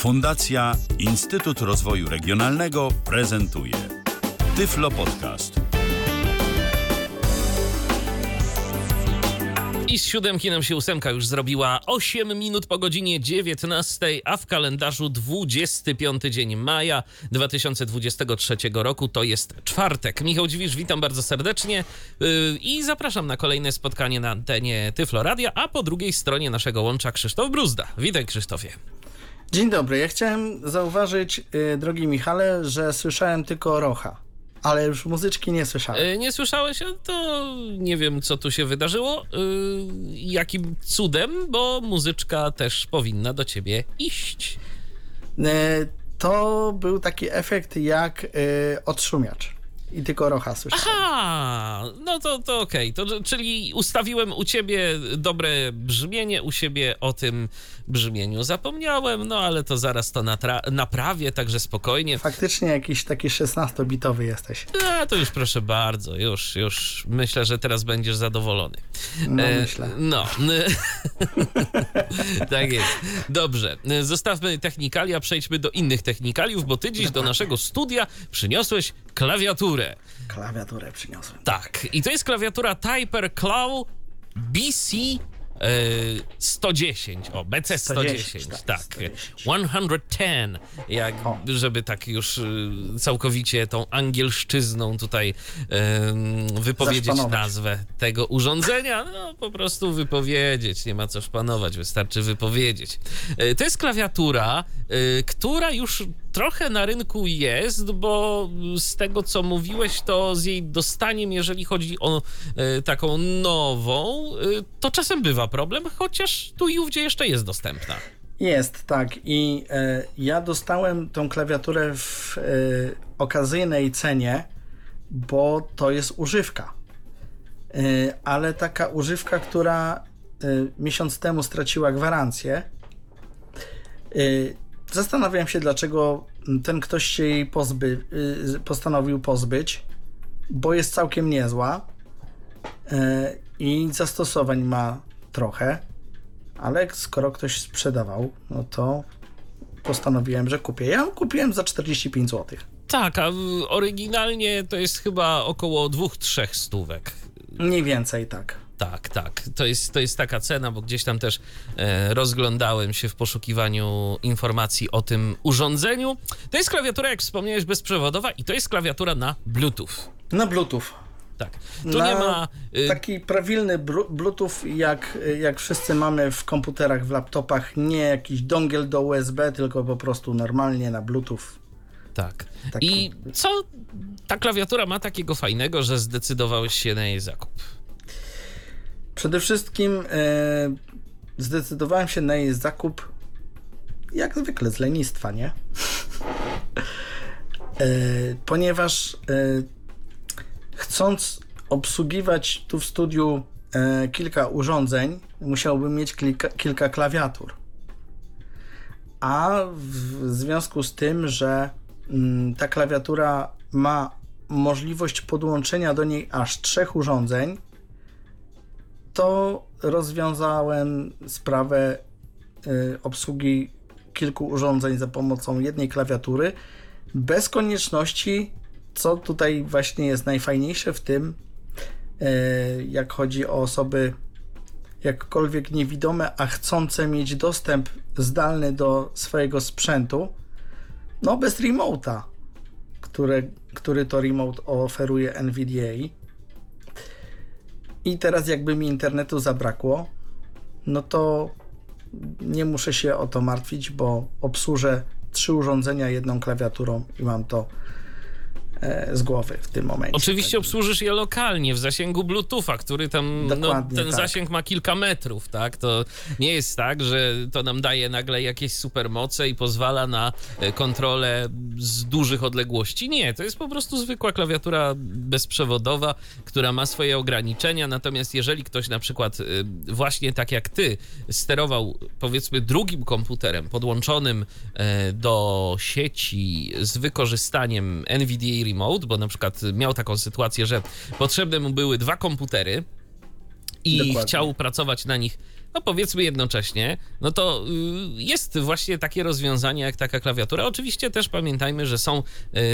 Fundacja Instytut Rozwoju Regionalnego prezentuje Tyflo Podcast. I z siódemki nam się ósemka już zrobiła 8 minut po godzinie 19, a w kalendarzu 25 dzień maja 2023 roku to jest czwartek. Michał Dziwisz, witam bardzo serdecznie yy, i zapraszam na kolejne spotkanie na antenie Tyflo Radia, a po drugiej stronie naszego łącza Krzysztof Bruzda. Witaj Krzysztofie. Dzień dobry. Ja chciałem zauważyć, yy, drogi Michale, że słyszałem tylko Rocha. Ale już muzyczki nie słyszałem. Yy, nie słyszałeś? To nie wiem, co tu się wydarzyło. Yy, jakim cudem, bo muzyczka też powinna do ciebie iść. Yy, to był taki efekt jak yy, odszumiacz. I tylko Rocha słyszałem. Aha, no to, to okej. Okay. To, czyli ustawiłem u ciebie dobre brzmienie, u siebie o tym brzmieniu zapomniałem, no ale to zaraz to naprawię, także spokojnie. Faktycznie jakiś taki 16-bitowy jesteś. A, to już proszę bardzo, już, już myślę, że teraz będziesz zadowolony. No, e, myślę. No. tak jest. Dobrze, zostawmy technikalia, przejdźmy do innych technikaliów, bo ty dziś do naszego studia przyniosłeś klawiaturę. Klawiaturę. Przyniosłem. Tak, i to jest klawiatura Typer Claw BC 110, o, BC 110, 110 tak, tak 110, jak, żeby tak już y, całkowicie tą angielszczyzną tutaj um, wypowiedzieć Zaszpanować. nazwę tego urządzenia, no po prostu wypowiedzieć, nie ma co szpanować, wystarczy wypowiedzieć. E, to jest klawiatura, która już trochę na rynku jest, bo z tego co mówiłeś, to z jej dostaniem, jeżeli chodzi o e, taką nową, e, to czasem bywa problem, chociaż tu i ówdzie jeszcze jest dostępna. Jest, tak. I e, ja dostałem tą klawiaturę w e, okazyjnej cenie, bo to jest używka. Ale taka używka, która miesiąc temu straciła gwarancję. Zastanawiam się, dlaczego ten ktoś się jej pozby, y, postanowił pozbyć, bo jest całkiem niezła y, i zastosowań ma trochę, ale skoro ktoś sprzedawał, no to postanowiłem, że kupię. Ja ją kupiłem za 45 zł. Tak, a oryginalnie to jest chyba około 2-3 stówek. Mniej więcej tak. Tak, tak. To jest, to jest taka cena, bo gdzieś tam też e, rozglądałem się w poszukiwaniu informacji o tym urządzeniu. To jest klawiatura, jak wspomniałeś, bezprzewodowa i to jest klawiatura na Bluetooth. Na Bluetooth. Tak. Tu na nie ma. Y... Taki prawilny Bluetooth, jak, jak wszyscy mamy w komputerach, w laptopach, nie jakiś dongiel do USB, tylko po prostu normalnie na Bluetooth. Tak. Taki... I co ta klawiatura ma takiego fajnego, że zdecydowałeś się na jej zakup? Przede wszystkim e, zdecydowałem się na jej zakup jak zwykle z lenistwa, nie? e, ponieważ e, chcąc obsługiwać tu w studiu e, kilka urządzeń, musiałbym mieć kilka, kilka klawiatur. A w związku z tym, że mm, ta klawiatura ma możliwość podłączenia do niej aż trzech urządzeń, to rozwiązałem sprawę y, obsługi kilku urządzeń za pomocą jednej klawiatury, bez konieczności, co tutaj właśnie jest najfajniejsze w tym, y, jak chodzi o osoby jakkolwiek niewidome, a chcące mieć dostęp zdalny do swojego sprzętu, no bez remota, który, który to remote oferuje NVDA. I teraz jakby mi internetu zabrakło, no to nie muszę się o to martwić, bo obsłużę trzy urządzenia jedną klawiaturą i mam to z głowy w tym momencie. Oczywiście tak. obsłużysz je lokalnie w zasięgu Bluetootha, który tam, no, ten tak. zasięg ma kilka metrów, tak? To nie jest tak, że to nam daje nagle jakieś supermoce i pozwala na e, kontrolę z dużych odległości. Nie, to jest po prostu zwykła klawiatura bezprzewodowa, która ma swoje ograniczenia, natomiast jeżeli ktoś na przykład e, właśnie tak jak ty sterował powiedzmy drugim komputerem podłączonym do sieci z wykorzystaniem NVDA remote, bo na przykład miał taką sytuację, że potrzebne mu były dwa komputery i Dokładnie. chciał pracować na nich no powiedzmy jednocześnie, no to y, jest właśnie takie rozwiązanie jak taka klawiatura. Oczywiście też pamiętajmy, że są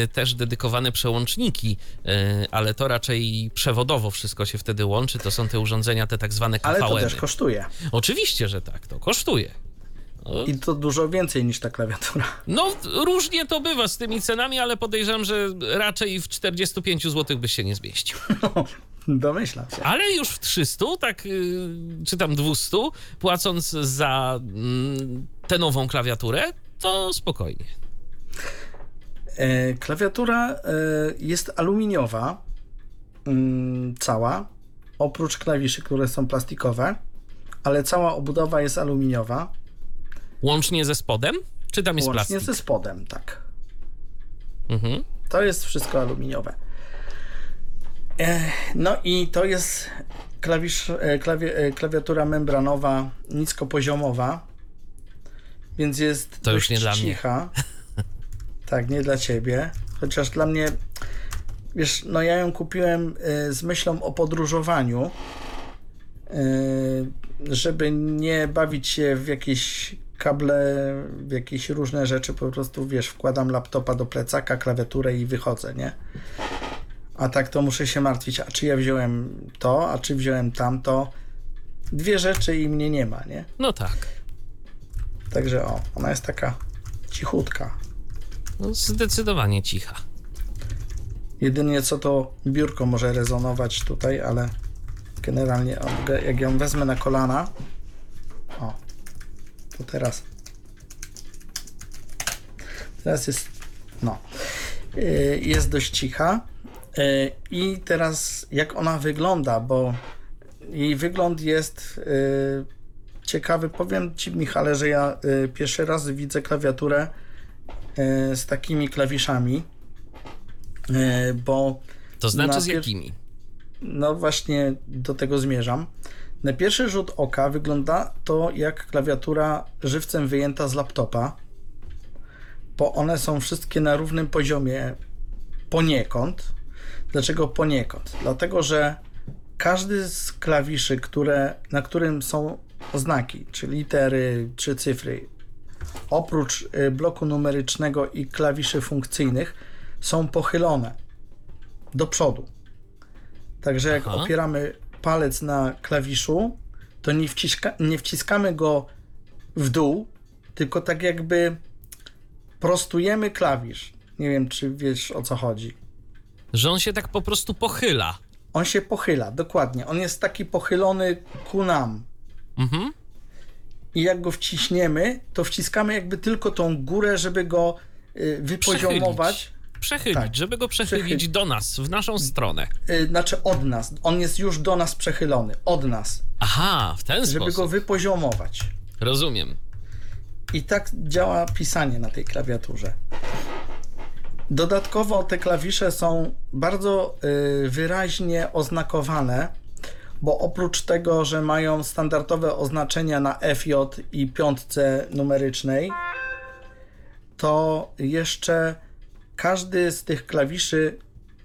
y, też dedykowane przełączniki, y, ale to raczej przewodowo wszystko się wtedy łączy. To są te urządzenia, te tak zwane KVM. Ale to też kosztuje. Oczywiście, że tak, to kosztuje. I to dużo więcej niż ta klawiatura. No, różnie to bywa z tymi cenami, ale podejrzewam, że raczej w 45 zł byś się nie zmieścił. No, domyślam się. Ale już w 300, tak, yy, czy tam 200, płacąc za mm, tę nową klawiaturę, to spokojnie. E, klawiatura e, jest aluminiowa, mm, cała, oprócz klawiszy, które są plastikowe, ale cała obudowa jest aluminiowa. Łącznie ze spodem? Czy tam jest Łącznie plastik? ze spodem, tak. Mhm. To jest wszystko aluminiowe. E, no i to jest klawisz, e, klawie, e, klawiatura membranowa niskopoziomowa, więc jest To już nie dla mnie. cicha. Tak, nie dla ciebie. Chociaż dla mnie, wiesz, no ja ją kupiłem z myślą o podróżowaniu, żeby nie bawić się w jakieś kable, jakieś różne rzeczy, po prostu, wiesz, wkładam laptopa do plecaka, klawiaturę i wychodzę, nie? A tak to muszę się martwić, a czy ja wziąłem to, a czy wziąłem tamto. Dwie rzeczy i mnie nie ma, nie? No tak. Także o, ona jest taka cichutka. No, zdecydowanie cicha. Jedynie co to biurko może rezonować tutaj, ale generalnie jak ją wezmę na kolana, to teraz teraz jest no, yy, jest dość cicha yy, i teraz jak ona wygląda, bo jej wygląd jest yy, ciekawy. Powiem Ci Michale, że ja pierwszy raz widzę klawiaturę z takimi klawiszami, bo To znaczy Na z jakimi? no właśnie do tego zmierzam. Na pierwszy rzut oka wygląda to jak klawiatura żywcem wyjęta z laptopa, bo one są wszystkie na równym poziomie poniekąd. Dlaczego poniekąd? Dlatego, że każdy z klawiszy, które, na którym są znaki, czy litery, czy cyfry, oprócz y, bloku numerycznego i klawiszy funkcyjnych, są pochylone do przodu. Także jak Aha. opieramy palec na klawiszu, to nie, wciska, nie wciskamy go w dół, tylko tak jakby prostujemy klawisz. Nie wiem, czy wiesz o co chodzi. Że on się tak po prostu pochyla. On się pochyla, dokładnie. On jest taki pochylony ku nam. Mhm. I jak go wciśniemy, to wciskamy jakby tylko tą górę, żeby go y, wypoziomować. Przechylić, Tak. żeby go przechylić do nas, w naszą stronę. Y, znaczy od nas. On jest już do nas przechylony. Od nas. Aha, w ten Żeby sposób. go wypoziomować. Rozumiem. I tak działa pisanie na tej klawiaturze. Dodatkowo te klawisze są bardzo y, wyraźnie oznakowane, bo oprócz tego, że mają standardowe oznaczenia na FJ i piątce numerycznej, to jeszcze każdy z tych klawiszy,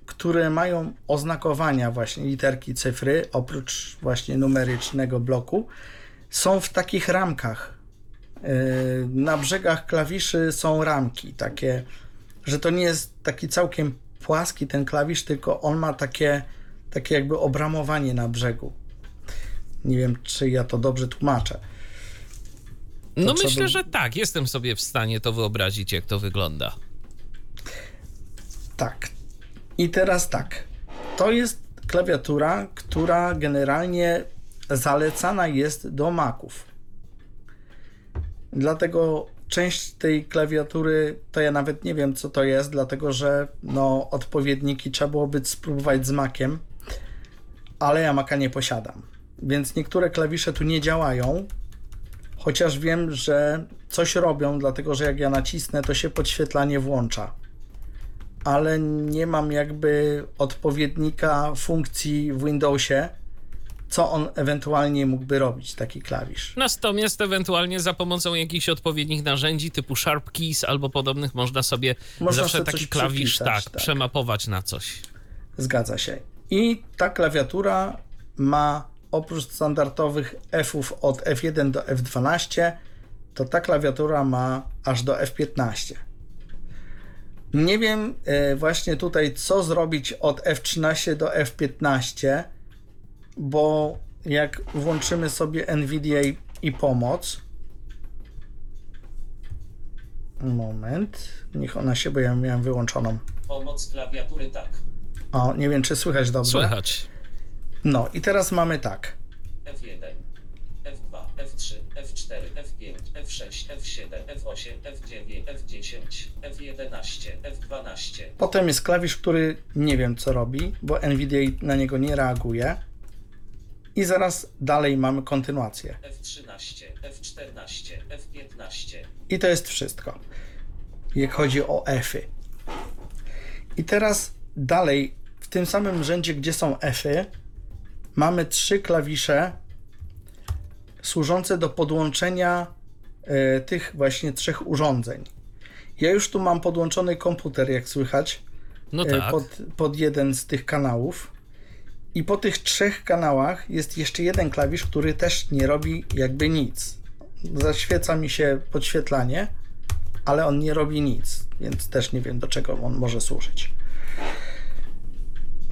które mają oznakowania właśnie literki, cyfry, oprócz właśnie numerycznego bloku, są w takich ramkach. Yy, Na brzegach klawiszy są ramki, takie, że to nie jest taki całkiem płaski ten klawisz, tylko on ma takie, takie jakby obramowanie na brzegu. Nie wiem, czy ja to dobrze tłumaczę. No trzeba myślę, by- że tak. Jestem sobie w stanie to wyobrazić, jak to wygląda. Tak. I teraz tak. To jest klawiatura, która generalnie zalecana jest do Maców. Dlatego część tej klawiatury to ja nawet nie wiem, co to jest, dlatego że no, odpowiedniki trzeba byłoby spróbować z Maciem, ale ja Maca nie posiadam. Więc niektóre klawisze tu nie działają, chociaż wiem, że coś robią, dlatego że jak ja nacisnę, to się podświetlanie włącza ale nie mam jakby odpowiednika funkcji w Windowsie, co on ewentualnie mógłby robić, taki klawisz. Natomiast ewentualnie za pomocą jakichś odpowiednich narzędzi typu Sharp Keys albo podobnych można sobie Można zawsze sobie taki klawisz tak, tak. przemapować na coś. Zgadza się. I ta klawiatura ma oprócz standardowych F-ów od F1 do F12, to ta klawiatura ma aż do F15. Nie wiem e, właśnie tutaj, co zrobić od F13 do F15, bo jak włączymy sobie NVDA i pomoc. Moment, niech ona się, bo ja miałem wyłączoną. Pomoc klawiatury tak. O, nie wiem, czy słychać dobrze. Słychać. No i teraz mamy tak. F1, F2, F3, F4, F5, F6, F7, F8, F9, F10, F11, F12, Potem jest klawisz, który nie wiem co robi, bo NVDA na niego nie reaguje. I zaraz dalej mamy kontynuację. F13, F14, F15, I to jest wszystko, jak chodzi o F-y. I teraz dalej, w tym samym rzędzie, gdzie są F-y, mamy trzy klawisze służące do podłączenia e, tych właśnie trzech urządzeń. Ja już tu mam podłączony komputer, jak słychać, No e, tak. pod, pod jeden z tych kanałów. I po tych trzech kanałach jest jeszcze jeden klawisz, który też nie robi jakby nic. Zaświeca mi się podświetlanie, ale on nie robi nic, więc też nie wiem do czego on może służyć.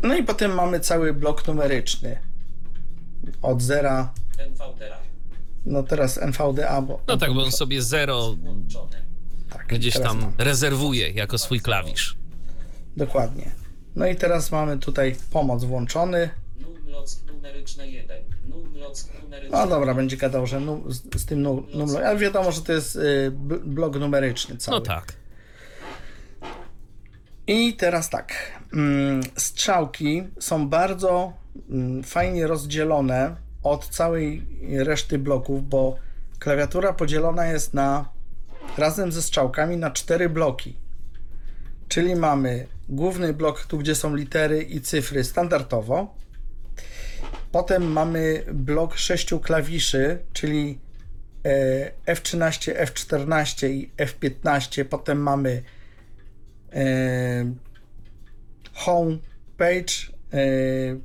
No i potem mamy cały blok numeryczny. Od zera, NVDA, no teraz NVDA, bo No tak, bo on sobie zero włączony, tak, gdzieś tam mam. rezerwuje jako swój klawisz. Dokładnie. No i teraz mamy tutaj pomoc włączony. numlock numeryczny 1, numlock numeryczny No dobra, będzie gadał, że nu, z, z tym nu, numer, ale wiadomo, że to jest y, blok numeryczny cały. No tak. I teraz tak. Mm, strzałki są bardzo mm, fajnie rozdzielone od całej reszty bloków, bo klawiatura podzielona jest na razem ze strzałkami na cztery bloki. Czyli mamy główny blok, tu gdzie są litery i cyfry standardowo. Potem mamy blok sześciu klawiszy, czyli e, F13, F14 i F15. Potem mamy e, home page, e,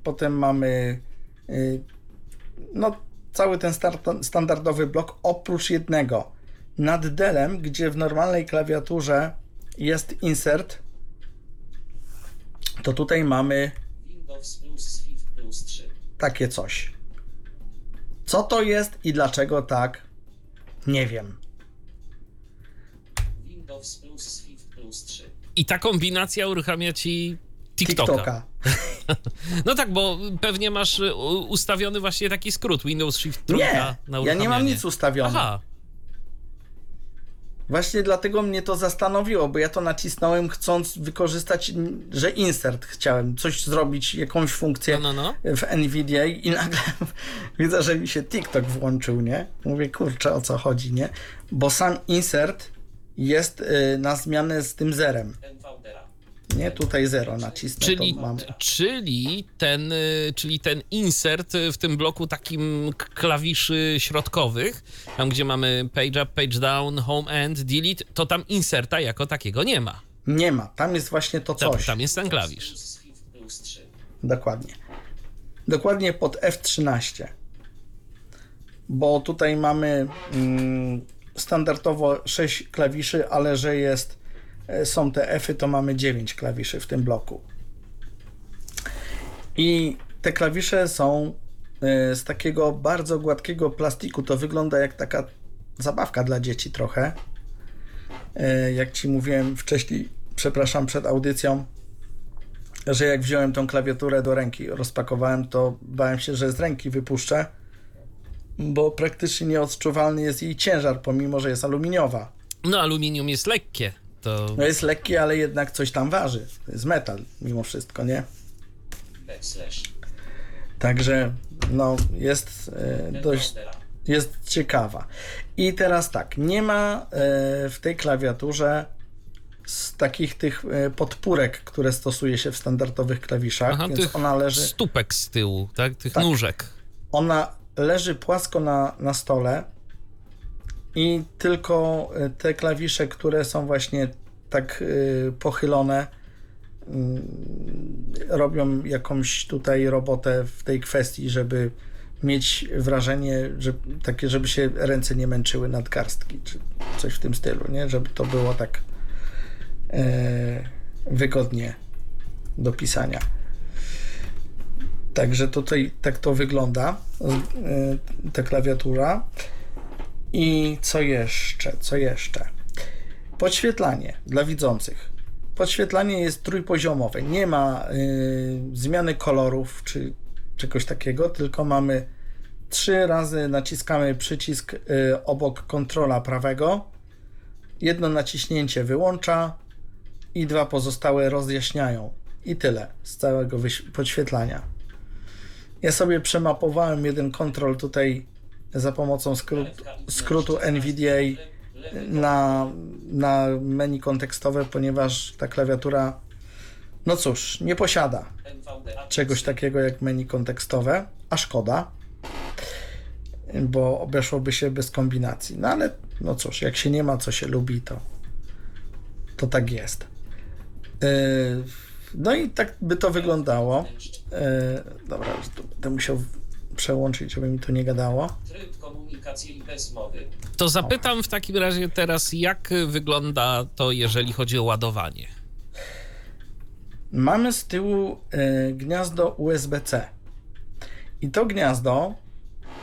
potem mamy e, no, cały ten start, standardowy blok oprócz jednego. Nad delem, gdzie w normalnej klawiaturze jest insert, to tutaj mamy Windows plus Swift plus 3, takie coś. Co to jest i dlaczego tak? Nie wiem. Windows plus Swift plus 3, I ta kombinacja uruchamia ci TikToka. TikToka. No tak, bo pewnie masz y, ustawiony właśnie taki skrót Windows Shift trójka Nie, ja nie mam nic ustawione. Aha, Właśnie dlatego mnie to zastanowiło, bo ja to nacisnąłem chcąc wykorzystać, że insert chciałem, coś zrobić, jakąś funkcję no, no, no. w NVDA i nagle widzę, że mi się TikTok włączył, nie? Mówię, kurczę, o co chodzi, nie? Bo sam insert jest y, na zmianę z tym zerem. Nie, tutaj zero nacisnę, Czyli, czyli, ten, y, czyli ten insert w tym bloku takim klawiszy środkowych, tam gdzie mamy page up, page down, home end, delete, to tam inserta jako takiego nie ma. Nie ma, tam jest właśnie to Tam, coś. tam jest ten klawisz. plus Swift plus 3, Dokładnie. Dokładnie pod F13. Bo tutaj mamy mm, standardowo 6 klawiszy, ale że jest są te F-y, to mamy 9 klawiszy w tym bloku. I te klawisze są e, z takiego bardzo gładkiego plastiku. To wygląda jak taka zabawka dla dzieci trochę. E, Jak ci mówiłem wcześniej, przepraszam, przed audycją, że jak wziąłem tą klawiaturę do ręki, rozpakowałem, to bałem się, że z ręki wypuszczę, bo praktycznie nieodczuwalny jest jej ciężar, pomimo że jest aluminiowa. No, aluminium jest lekkie. To No jest lekki, ale jednak coś tam waży. To jest metal, mimo wszystko, nie? Także no, jest e, dość jest ciekawa. I teraz tak, nie ma e, w tej klawiaturze z takich tych e, podpórek, które stosuje się w standardowych klawiszach, Aha, więc tych ona leży, stópek z tyłu, tak? Tych Tak. nóżek. ona leży płasko na, na stole i tylko e, te klawisze, które są właśnie tak e, pochylone, mm, robią jakąś tutaj robotę w tej kwestii, żeby mieć wrażenie, że takie, żeby się ręce nie męczyły nadgarstki, czy coś w tym stylu, nie? Żeby to było tak e, wygodnie do pisania. Także tutaj tak to wygląda, e, ta klawiatura. I co jeszcze? Co jeszcze? Podświetlanie dla widzących. Podświetlanie jest trójpoziomowe. Nie ma y, zmiany kolorów czy czegoś takiego, tylko mamy trzy razy naciskamy przycisk y, obok kontrola prawego. Jedno naciśnięcie wyłącza i dwa pozostałe rozjaśniają. I tyle z całego podświetlania. Ja sobie przemapowałem jeden kontrol tutaj za pomocą skrót, skrótu NVDA na, na menu kontekstowe, ponieważ ta klawiatura, no cóż, nie posiada czegoś takiego jak menu kontekstowe, a szkoda, bo obeszłoby się bez kombinacji. No ale, no cóż, jak się nie ma, co się lubi, to, to tak jest. Yy, no i tak by to wyglądało. Yy, dobra, będę musiał przełączyć, żeby mi to nie gadało. Tryb komunikacji bez mowy. To zapytam w takim razie teraz, jak wygląda to, jeżeli chodzi o ładowanie? Mamy z tyłu y, gniazdo USB-C. I to gniazdo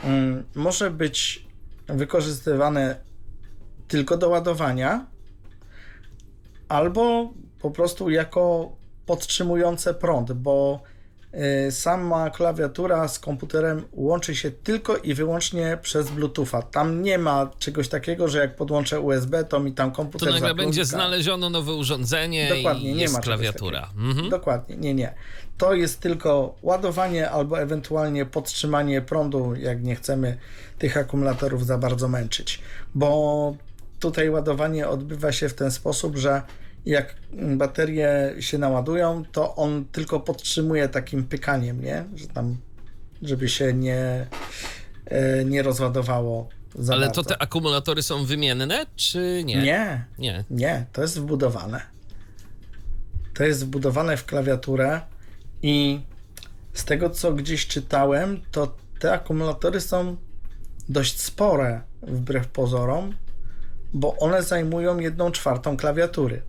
y, może być wykorzystywane tylko do ładowania, albo po prostu jako podtrzymujące prąd, bo sama klawiatura z komputerem łączy się tylko i wyłącznie przez Bluetootha. Tam nie ma czegoś takiego, że jak podłączę USB, to mi tam komputer To nagle będzie znaleziono nowe urządzenie Dokładnie, i nie jest ma klawiatura. Mhm. Dokładnie, nie, nie. To jest tylko ładowanie albo ewentualnie podtrzymanie prądu, jak nie chcemy tych akumulatorów za bardzo męczyć. Bo tutaj ładowanie odbywa się w ten sposób, że jak baterie się naładują, to on tylko podtrzymuje takim pykaniem, nie? Że tam, żeby się nie, e, nie rozładowało. Za Ale bardzo. to te akumulatory są wymienne, czy nie? Nie. Nie. Nie, to jest wbudowane. To jest wbudowane w klawiaturę i z tego co gdzieś czytałem, to te akumulatory są dość spore wbrew pozorom, bo one zajmują jedną czwartą klawiatury.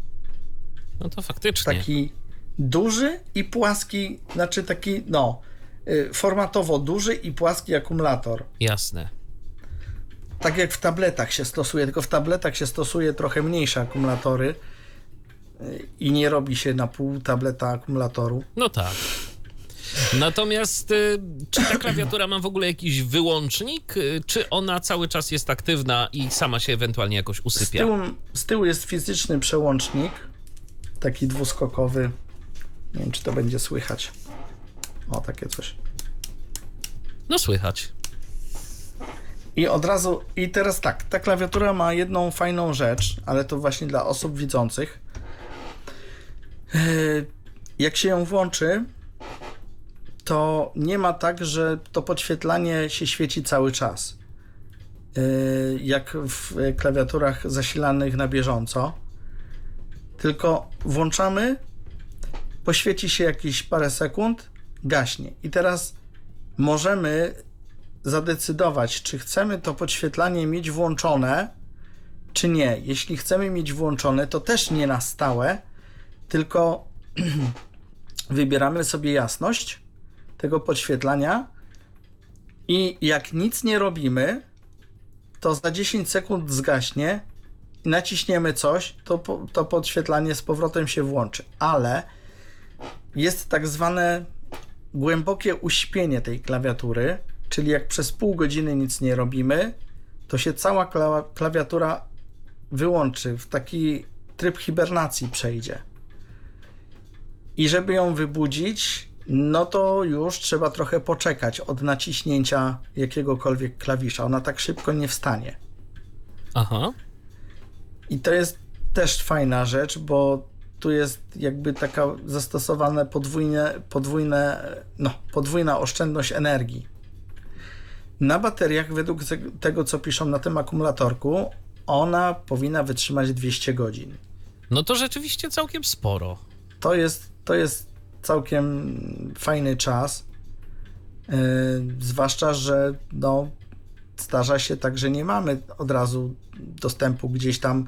No to faktycznie. Taki duży i płaski, znaczy taki, no, y, formatowo duży i płaski akumulator. Jasne. Tak jak w tabletach się stosuje, tylko w tabletach się stosuje trochę mniejsze akumulatory y, i nie robi się na pół tableta akumulatoru. No tak. Natomiast y, czy ta klawiatura ma w ogóle jakiś wyłącznik, czy ona cały czas jest aktywna i sama się ewentualnie jakoś usypia? Z tyłu, z tyłu jest fizyczny przełącznik, taki dwuskokowy. Nie wiem, czy to będzie słychać. O, takie coś. No słychać. I od razu, i teraz tak, ta klawiatura ma jedną fajną rzecz, ale to właśnie dla osób widzących. E, jak się ją włączy, to nie ma tak, że to podświetlanie się świeci cały czas. E, jak w klawiaturach zasilanych na bieżąco tylko włączamy, poświeci się jakieś parę sekund, gaśnie. I teraz możemy zadecydować, czy chcemy to podświetlanie mieć włączone, czy nie. Jeśli chcemy mieć włączone, to też nie na stałe, tylko wybieramy sobie jasność tego podświetlania i jak nic nie robimy, to za 10 sekund zgaśnie naciśniemy coś, to, to podświetlanie z powrotem się włączy. Ale jest tak zwane głębokie uśpienie tej klawiatury, czyli jak przez pół godziny nic nie robimy, to się cała klawiatura wyłączy, w taki tryb hibernacji przejdzie. I żeby ją wybudzić, no to już trzeba trochę poczekać od naciśnięcia jakiegokolwiek klawisza. Ona tak szybko nie wstanie. Aha. I to jest też fajna rzecz, bo tu jest jakby taka zastosowane podwójne, podwójne, no, podwójna oszczędność energii. Na bateriach, według tego co piszą na tym akumulatorku, ona powinna wytrzymać 200 godzin. No to rzeczywiście całkiem sporo. To jest, to jest całkiem fajny czas. Yy, zwłaszcza, że no, zdarza się tak, że nie mamy od razu dostępu gdzieś tam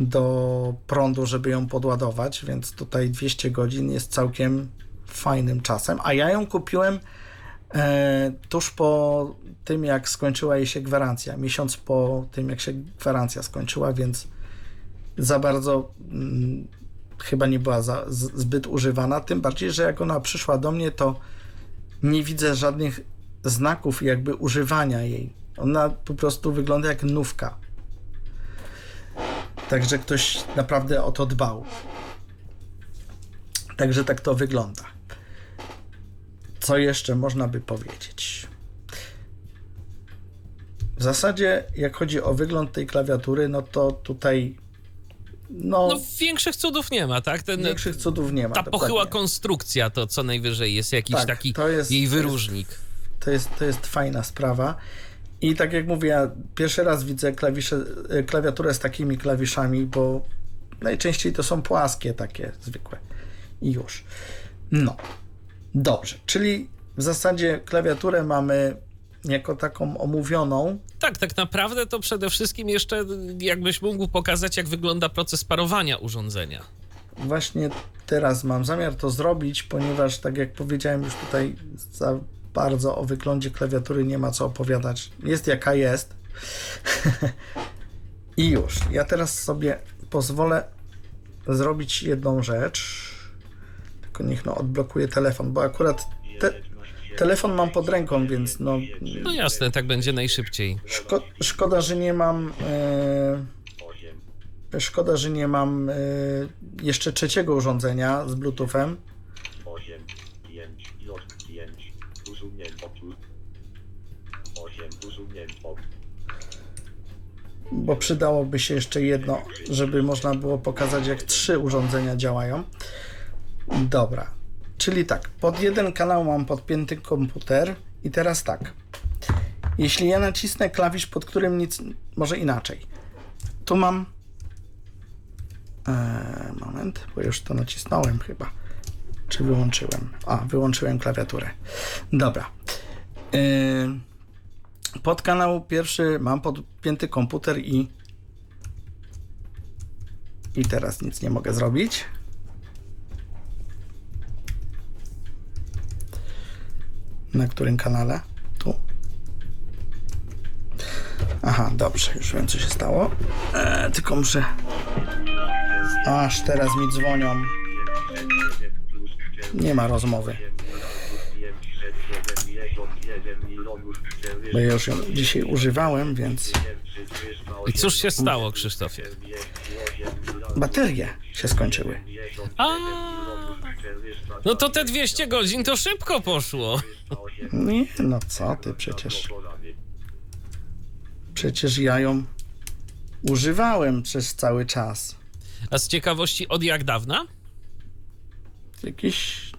do prądu, żeby ją podładować, więc tutaj 200 godzin jest całkiem fajnym czasem. A ja ją kupiłem e, tuż po tym, jak skończyła jej się gwarancja. Miesiąc po tym, jak się gwarancja skończyła, więc za bardzo mm, chyba nie była za, z, zbyt używana. Tym bardziej, że jak ona przyszła do mnie, to nie widzę żadnych znaków jakby używania jej. Ona po prostu wygląda jak nówka. Także ktoś naprawdę o to dbał. Także tak to wygląda. Co jeszcze można by powiedzieć? W zasadzie, jak chodzi o wygląd tej klawiatury, no to tutaj. No, No większych cudów nie ma, tak? Ten, większych cudów nie ma. ta dokładnie. pochyła konstrukcja to co najwyżej jest jakiś Tak, taki jest- jej to jest- wyróżnik. To jest, to jest fajna sprawa. I tak jak mówię, ja pierwszy raz widzę klawisze, e, klawiaturę z takimi klawiszami, bo najczęściej to są płaskie takie zwykłe. I już. No. Dobrze. Czyli w zasadzie klawiaturę mamy jako taką omówioną. Tak, tak naprawdę to przede wszystkim jeszcze jakbyś mógł pokazać, jak wygląda proces parowania urządzenia. Właśnie teraz mam zamiar to zrobić, ponieważ tak jak powiedziałem już tutaj za bardzo o wyglądzie klawiatury nie ma co opowiadać. Jest jaka jest. I już. Ja teraz sobie pozwolę zrobić jedną rzecz. Tylko niech no odblokuję telefon, bo akurat te, telefon mam pod ręką, więc no No jasne, tak będzie najszybciej. szko, szkoda, że nie mam e, szkoda, że nie mam e, jeszcze trzeciego urządzenia z Bluetoothem. 8, usunięto. bo przydałoby się jeszcze jedno, żeby można było pokazać, jak trzy urządzenia działają. Dobra, czyli tak, pod jeden kanał mam podpięty komputer i teraz tak. Jeśli ja nacisnę klawisz, pod którym nic, może inaczej. Tu mam. Eee, moment, bo już to nacisnąłem chyba. Czy wyłączyłem? A, wyłączyłem klawiaturę. Dobra. Eee, pod kanał pierwszy mam podpięty komputer i i teraz nic nie mogę zrobić. Na którym kanale? Tu. Aha, dobrze, już wiem co się stało. E, tylko muszę. Aż teraz mi dzwonią. Nie ma rozmowy. Bo ja już ją dzisiaj używałem, więc I cóż się stało, Krzysztofie? baterie się skończyły. A, no to te 200 godzin to szybko poszło. Nie, no co ty przecież. Przecież ja ją używałem przez cały czas. A z ciekawości od jak dawna? Jakieś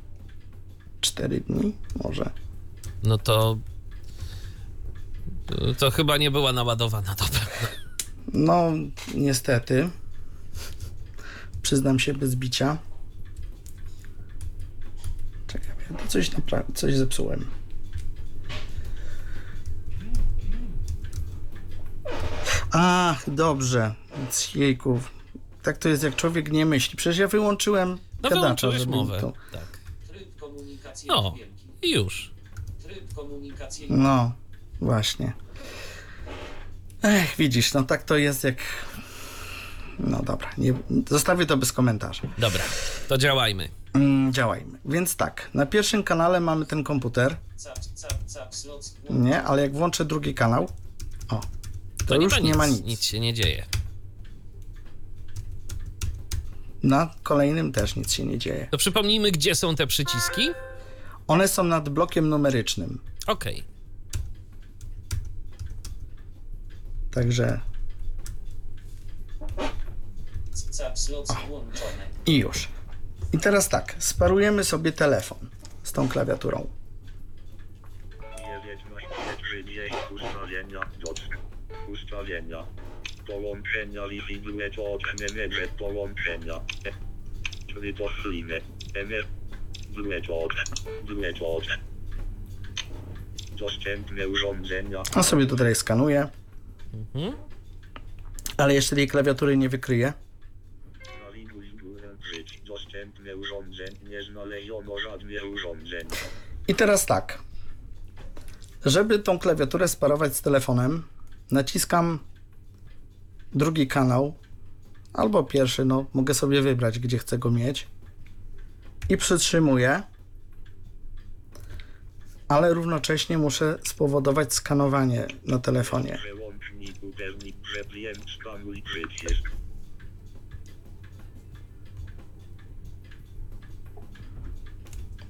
4 dni może. No to. To chyba nie była naładowana to pewno. No, niestety. Przyznam się bez bicia. Czekaj, ja to coś, napra- coś zepsułem. Ach, dobrze. Jejku. Tak to jest, jak człowiek nie myśli. Przecież ja wyłączyłem No gadacza, żeby mowę. to... Tak. Tryb komunikacji No, i już. Tryb komunikacji No, właśnie. Ech, widzisz, no tak to jest jak... No dobra, nie, zostawię to bez komentarza. Dobra, to działajmy. Mm, działajmy. Więc tak, na pierwszym kanale mamy ten komputer, nie? Ale jak włączę drugi kanał, o, to, To już nie ma nic. Nic się nie dzieje. Na kolejnym też nic się nie dzieje. To przypomnijmy, gdzie są te przyciski. One są nad blokiem numerycznym, Okej. Także włączone. i już. I teraz tak, sparujemy sobie telefon z tą klawiaturą. On sobie tutaj skanuje, Mhm. ale jeszcze tej klawiatury nie wykryje. Nawiduj górę przycisk. Dostępne urządzeń. Nie znaleziono żadne urządzenia. I teraz tak. Żeby tą klawiaturę sparować z telefonem, naciskam drugi kanał albo pierwszy, no mogę sobie wybrać, gdzie chcę go mieć i przytrzymuję, ale równocześnie muszę spowodować skanowanie na telefonie. Upewnij, że klient skanuj przycisk.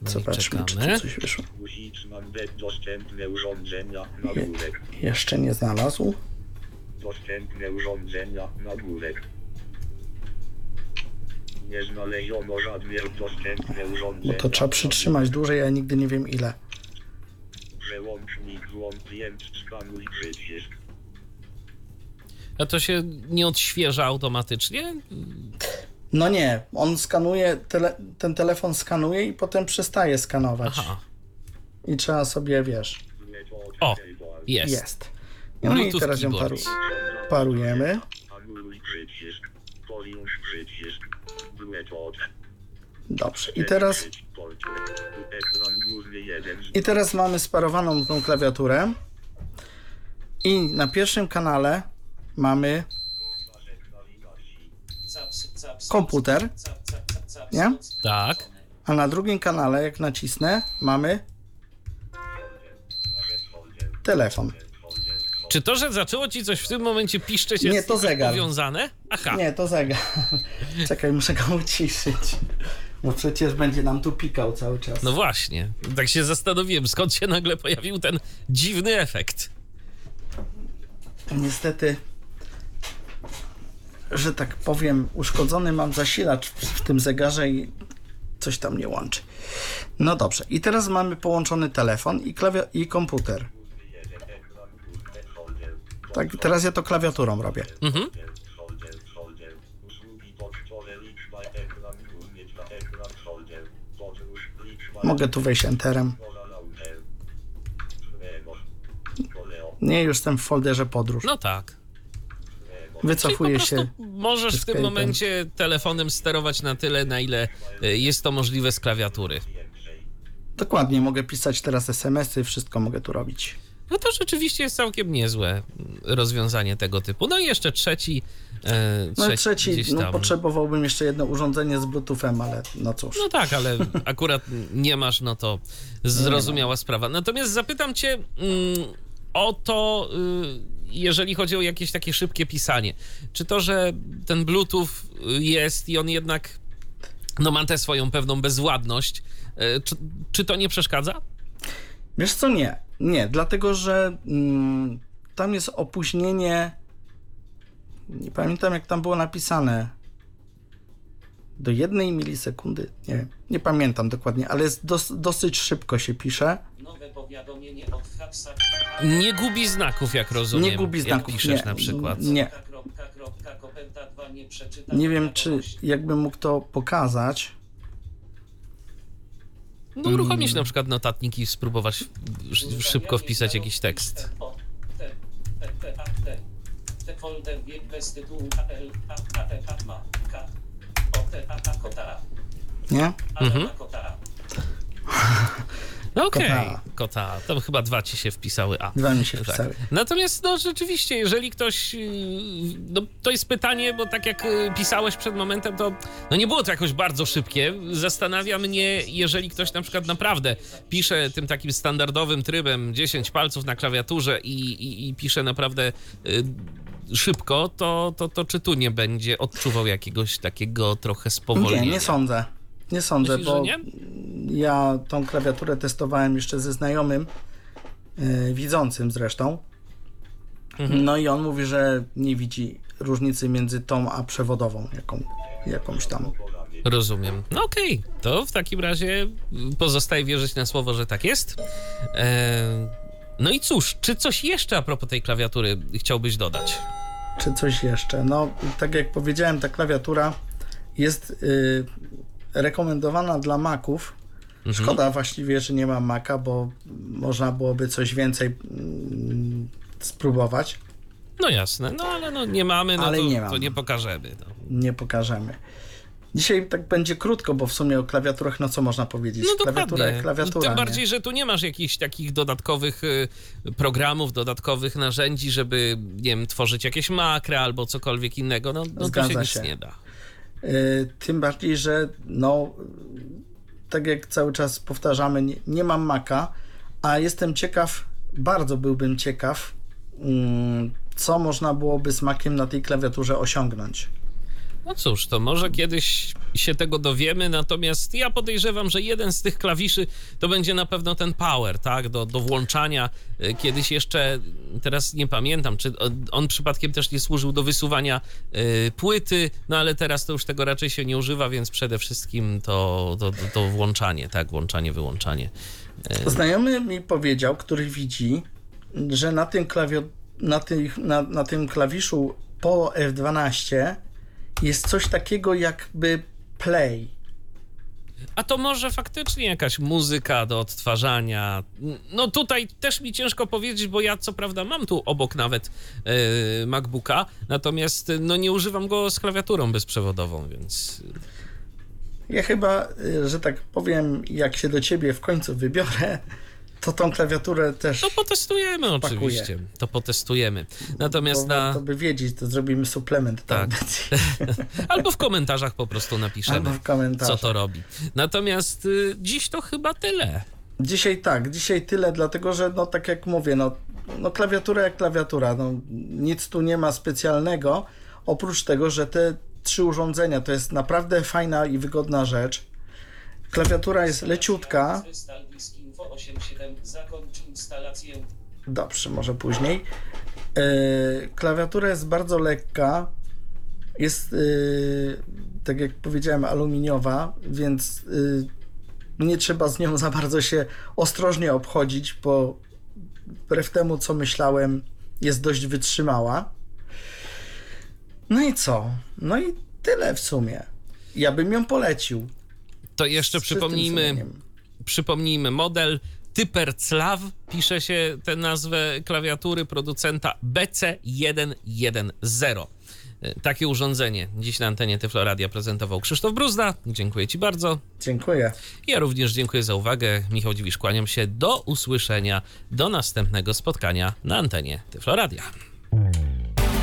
No i Zobaczmy, czy tu coś wyszło. Dostępne urządzenia na górę. Jeszcze nie znalazł. Dostępne urządzenia na górę. Nie znaleziono żadnych dostępne urządzenia. Bo to trzeba przytrzymać dłużej, a ja nigdy nie wiem ile. Przełącznik włącz klient skanuj przycisk. A to się nie odświeża automatycznie? No nie, on skanuje, tele, ten telefon skanuje i potem przestaje skanować. Aha, I trzeba sobie, wiesz, O, jest. jest. No i Bluetooth teraz ją paru, parujemy. Dobrze. I teraz. I teraz mamy sparowaną tą klawiaturę. I na pierwszym kanale mamy komputer, Nie? Tak. a na drugim kanale, jak nacisnę, mamy telefon. Czy to, że zaczęło ci coś w tym momencie piszczeć Nie, jest to jakoś zegar. powiązane? Aha. Nie, to zegar. Czekaj, muszę go uciszyć. Bo przecież będzie nam tu pikał cały czas. No właśnie. Tak się zastanowiłem, skąd się nagle pojawił ten dziwny efekt. Niestety, że tak powiem, uszkodzony mam zasilacz w, tym zegarze i coś tam nie łączy. No dobrze, i teraz mamy połączony telefon i, klawia- i komputer. Tak, teraz ja to klawiaturą robię. Mhm. Mogę tu wejść enterem. Nie, już jestem w folderze podróż. No tak. Czyli prostu się. możesz w tym momencie telefonem sterować na tyle, na ile y, jest to możliwe z klawiatury. Dokładnie, mogę pisać teraz SMS-y, wszystko mogę tu robić. No to rzeczywiście jest całkiem niezłe mm, rozwiązanie tego typu. No i jeszcze trzeci. E, No i trzeci, trzeci, gdzieś no potrzebowałbym jeszcze jedno urządzenie z Bluetoothem, ale no cóż. No tak, ale akurat nie masz, no to zrozumiała sprawa. Natomiast zapytam cię mm, o to, y, jeżeli chodzi o jakieś takie szybkie pisanie. Czy to, że ten Bluetooth jest i on jednak no, ma tę swoją pewną bezładność, y, czy, czy to nie przeszkadza? Wiesz co, nie. Nie, dlatego że mm, tam jest opóźnienie. Nie pamiętam, jak tam było napisane. Do jednej milisekundy. Nie wiem, nie pamiętam dokładnie, ale jest dos, dosyć szybko się pisze. Nowe powiadomienie od Hapsa. Nie gubi znaków, jak rozumiem. Nie gubi Jak znaków. piszesz nie, na przykład. Nie. Kropka, kropka, koperta 2 nie przeczyta. Nie wiem, czy jakbym mógł to pokazać. No uruchomić na przykład notatniki i spróbować sz- szybko wpisać jakiś tekst. Folder bez tytułu AL, Nie? Mhm. A, kota. No Okej, Kota. kota. Tam chyba dwa ci się wpisały A. Dwa mi się Tak. wpisały. Natomiast no rzeczywiście, jeżeli ktoś, yy, no to jest pytanie, bo tak jak yy, pisałeś przed momentem, to no nie było to jakoś bardzo szybkie. Zastanawia mnie, jeżeli ktoś na przykład naprawdę pisze tym takim standardowym trybem 10 palców na klawiaturze i, i, i pisze naprawdę yy, szybko, to, to, to czy tu nie będzie odczuwał jakiegoś takiego trochę spowolnienia? Nie, nie sądzę. Nie sądzę, Myślisz, bo nie? ja tą klawiaturę testowałem jeszcze ze znajomym, yy, widzącym zresztą. Mhm. No i on mówi, że nie widzi różnicy między tą a przewodową, jaką, jakąś tam. Rozumiem. No okej, to w takim razie pozostaje wierzyć na słowo, że tak jest. Eee, no i cóż, czy coś jeszcze a propos tej klawiatury chciałbyś dodać? Czy coś jeszcze? No, tak jak powiedziałem, ta klawiatura jest yy, rekomendowana dla Maców Mhm. Szkoda właściwie, że nie mam Maca, bo można byłoby coś więcej mm, spróbować. No jasne, no ale no nie mamy, no ale to, nie, to nie pokażemy. No. Nie pokażemy. Dzisiaj tak będzie krótko, bo w sumie o klawiaturach, no co można powiedzieć? No Klawiatura klawiatura. Tym bardziej, nie? że tu nie masz jakichś takich dodatkowych y, programów, dodatkowych narzędzi, żeby, nie wiem, tworzyć jakieś makra albo cokolwiek innego. No, no to się, się nic nie da. Y, tym bardziej, że no, tak jak cały czas powtarzamy, nie, nie mam Maca, a jestem ciekaw, bardzo byłbym ciekaw, mm, co można byłoby z Maciem na tej klawiaturze osiągnąć. No cóż, to może kiedyś się tego dowiemy, natomiast ja podejrzewam, że jeden z tych klawiszy to będzie na pewno ten power, tak, do, do włączania. E, kiedyś jeszcze, teraz nie pamiętam, czy on przypadkiem też nie służył do wysuwania y, płyty, no ale teraz to już tego raczej się nie używa, więc przede wszystkim to, to, to, to włączanie, tak, włączanie, wyłączanie. Y. Znajomy mi powiedział, który widzi, że na tym, klawio, na, tych, na, na tym klawiszu po F12 jest coś takiego jakby play. A to może faktycznie jakaś muzyka do odtwarzania. No tutaj też mi ciężko powiedzieć, bo ja co prawda mam tu obok nawet yy, MacBooka, natomiast no nie używam go z klawiaturą bezprzewodową, więc... Ja chyba, że tak powiem, jak się do ciebie w końcu wybiorę, to tą klawiaturę też. To potestujemy spakuję. oczywiście. To potestujemy. Natomiast Bo, na. To by wiedzieć, to zrobimy suplement. Tak. Albo w komentarzach po prostu napiszemy, co to robi. Natomiast y, dziś to chyba tyle. Dzisiaj tak, dzisiaj tyle, dlatego że, no tak jak mówię, no, no klawiatura jak klawiatura, no, nic tu nie ma specjalnego, oprócz tego, że te trzy urządzenia to jest naprawdę fajna i wygodna rzecz. Klawiatura jest leciutka. 87 zakończ instalację. Dobrze, może później. Yy, klawiatura jest bardzo lekka. Jest, yy, tak jak powiedziałem, aluminiowa, więc yy, nie trzeba z nią za bardzo się ostrożnie obchodzić, bo wbrew temu, co myślałem, jest dość wytrzymała. No i co? No i tyle w sumie. Ja bym ją polecił. To jeszcze przypomnijmy, przypomnijmy model Typerclaw pisze się tę nazwę klawiatury producenta BC110. E, takie urządzenie dziś na antenie Tyfloradia prezentował Krzysztof Bruzda. Dziękuję Ci bardzo. Dziękuję. Ja również dziękuję za uwagę. Michał Dziwisz, kłaniam się. Do usłyszenia, do następnego spotkania na antenie Tyfloradia.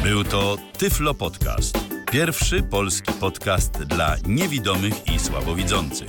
Był to Tyflo Podcast. Pierwszy polski podcast dla niewidomych i słabowidzących.